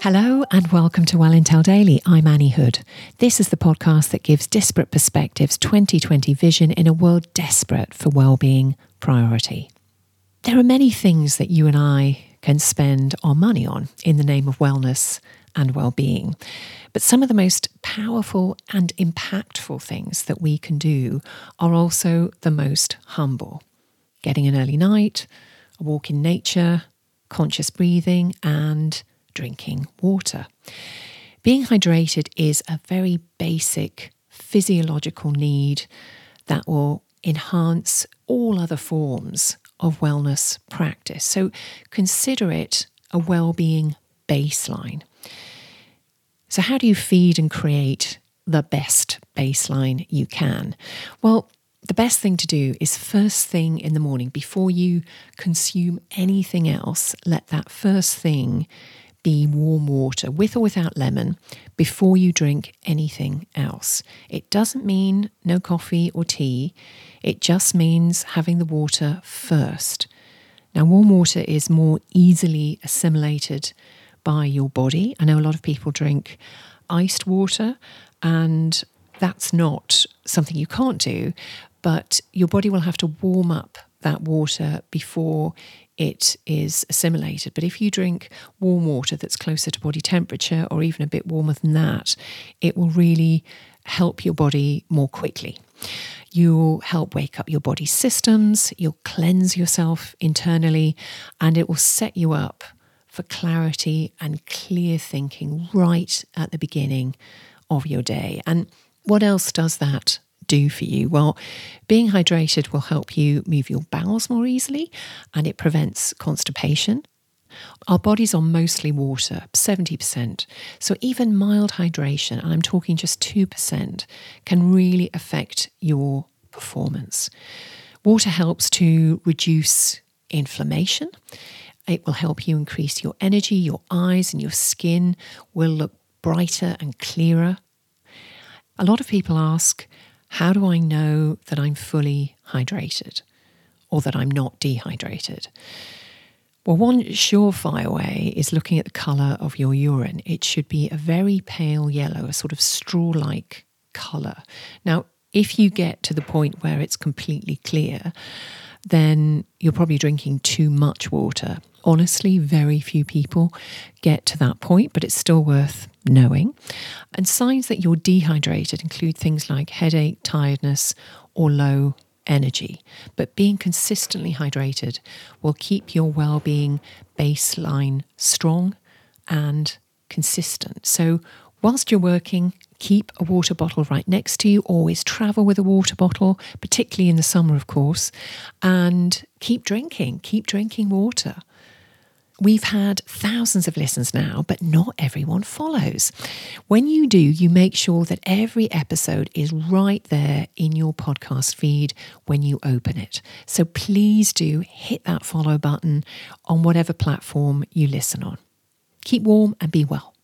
Hello and welcome to Well Intel Daily. I'm Annie Hood. This is the podcast that gives disparate perspectives 2020 vision in a world desperate for well-being priority. There are many things that you and I can spend our money on in the name of wellness and well-being. But some of the most powerful and impactful things that we can do are also the most humble. Getting an early night, a walk in nature, conscious breathing and drinking water. Being hydrated is a very basic physiological need that will enhance all other forms of wellness practice. So consider it a well-being baseline. So how do you feed and create the best baseline you can? Well, the best thing to do is first thing in the morning before you consume anything else, let that first thing be warm water with or without lemon before you drink anything else. It doesn't mean no coffee or tea, it just means having the water first. Now, warm water is more easily assimilated by your body. I know a lot of people drink iced water, and that's not something you can't do, but your body will have to warm up that water before it is assimilated. But if you drink warm water that's closer to body temperature or even a bit warmer than that, it will really help your body more quickly. You'll help wake up your body systems, you'll cleanse yourself internally, and it will set you up for clarity and clear thinking right at the beginning of your day. And what else does that do for you? Well, being hydrated will help you move your bowels more easily and it prevents constipation. Our bodies are mostly water, 70%. So even mild hydration, and I'm talking just 2%, can really affect your performance. Water helps to reduce inflammation. It will help you increase your energy, your eyes and your skin will look brighter and clearer. A lot of people ask, how do I know that I'm fully hydrated or that I'm not dehydrated? Well, one surefire way is looking at the colour of your urine. It should be a very pale yellow, a sort of straw like colour. Now, if you get to the point where it's completely clear, then you're probably drinking too much water. Honestly, very few people get to that point, but it's still worth knowing. And signs that you're dehydrated include things like headache, tiredness, or low energy. But being consistently hydrated will keep your well being baseline strong and consistent. So, whilst you're working, keep a water bottle right next to you. Always travel with a water bottle, particularly in the summer, of course, and keep drinking, keep drinking water. We've had thousands of listens now, but not everyone follows. When you do, you make sure that every episode is right there in your podcast feed when you open it. So please do hit that follow button on whatever platform you listen on. Keep warm and be well.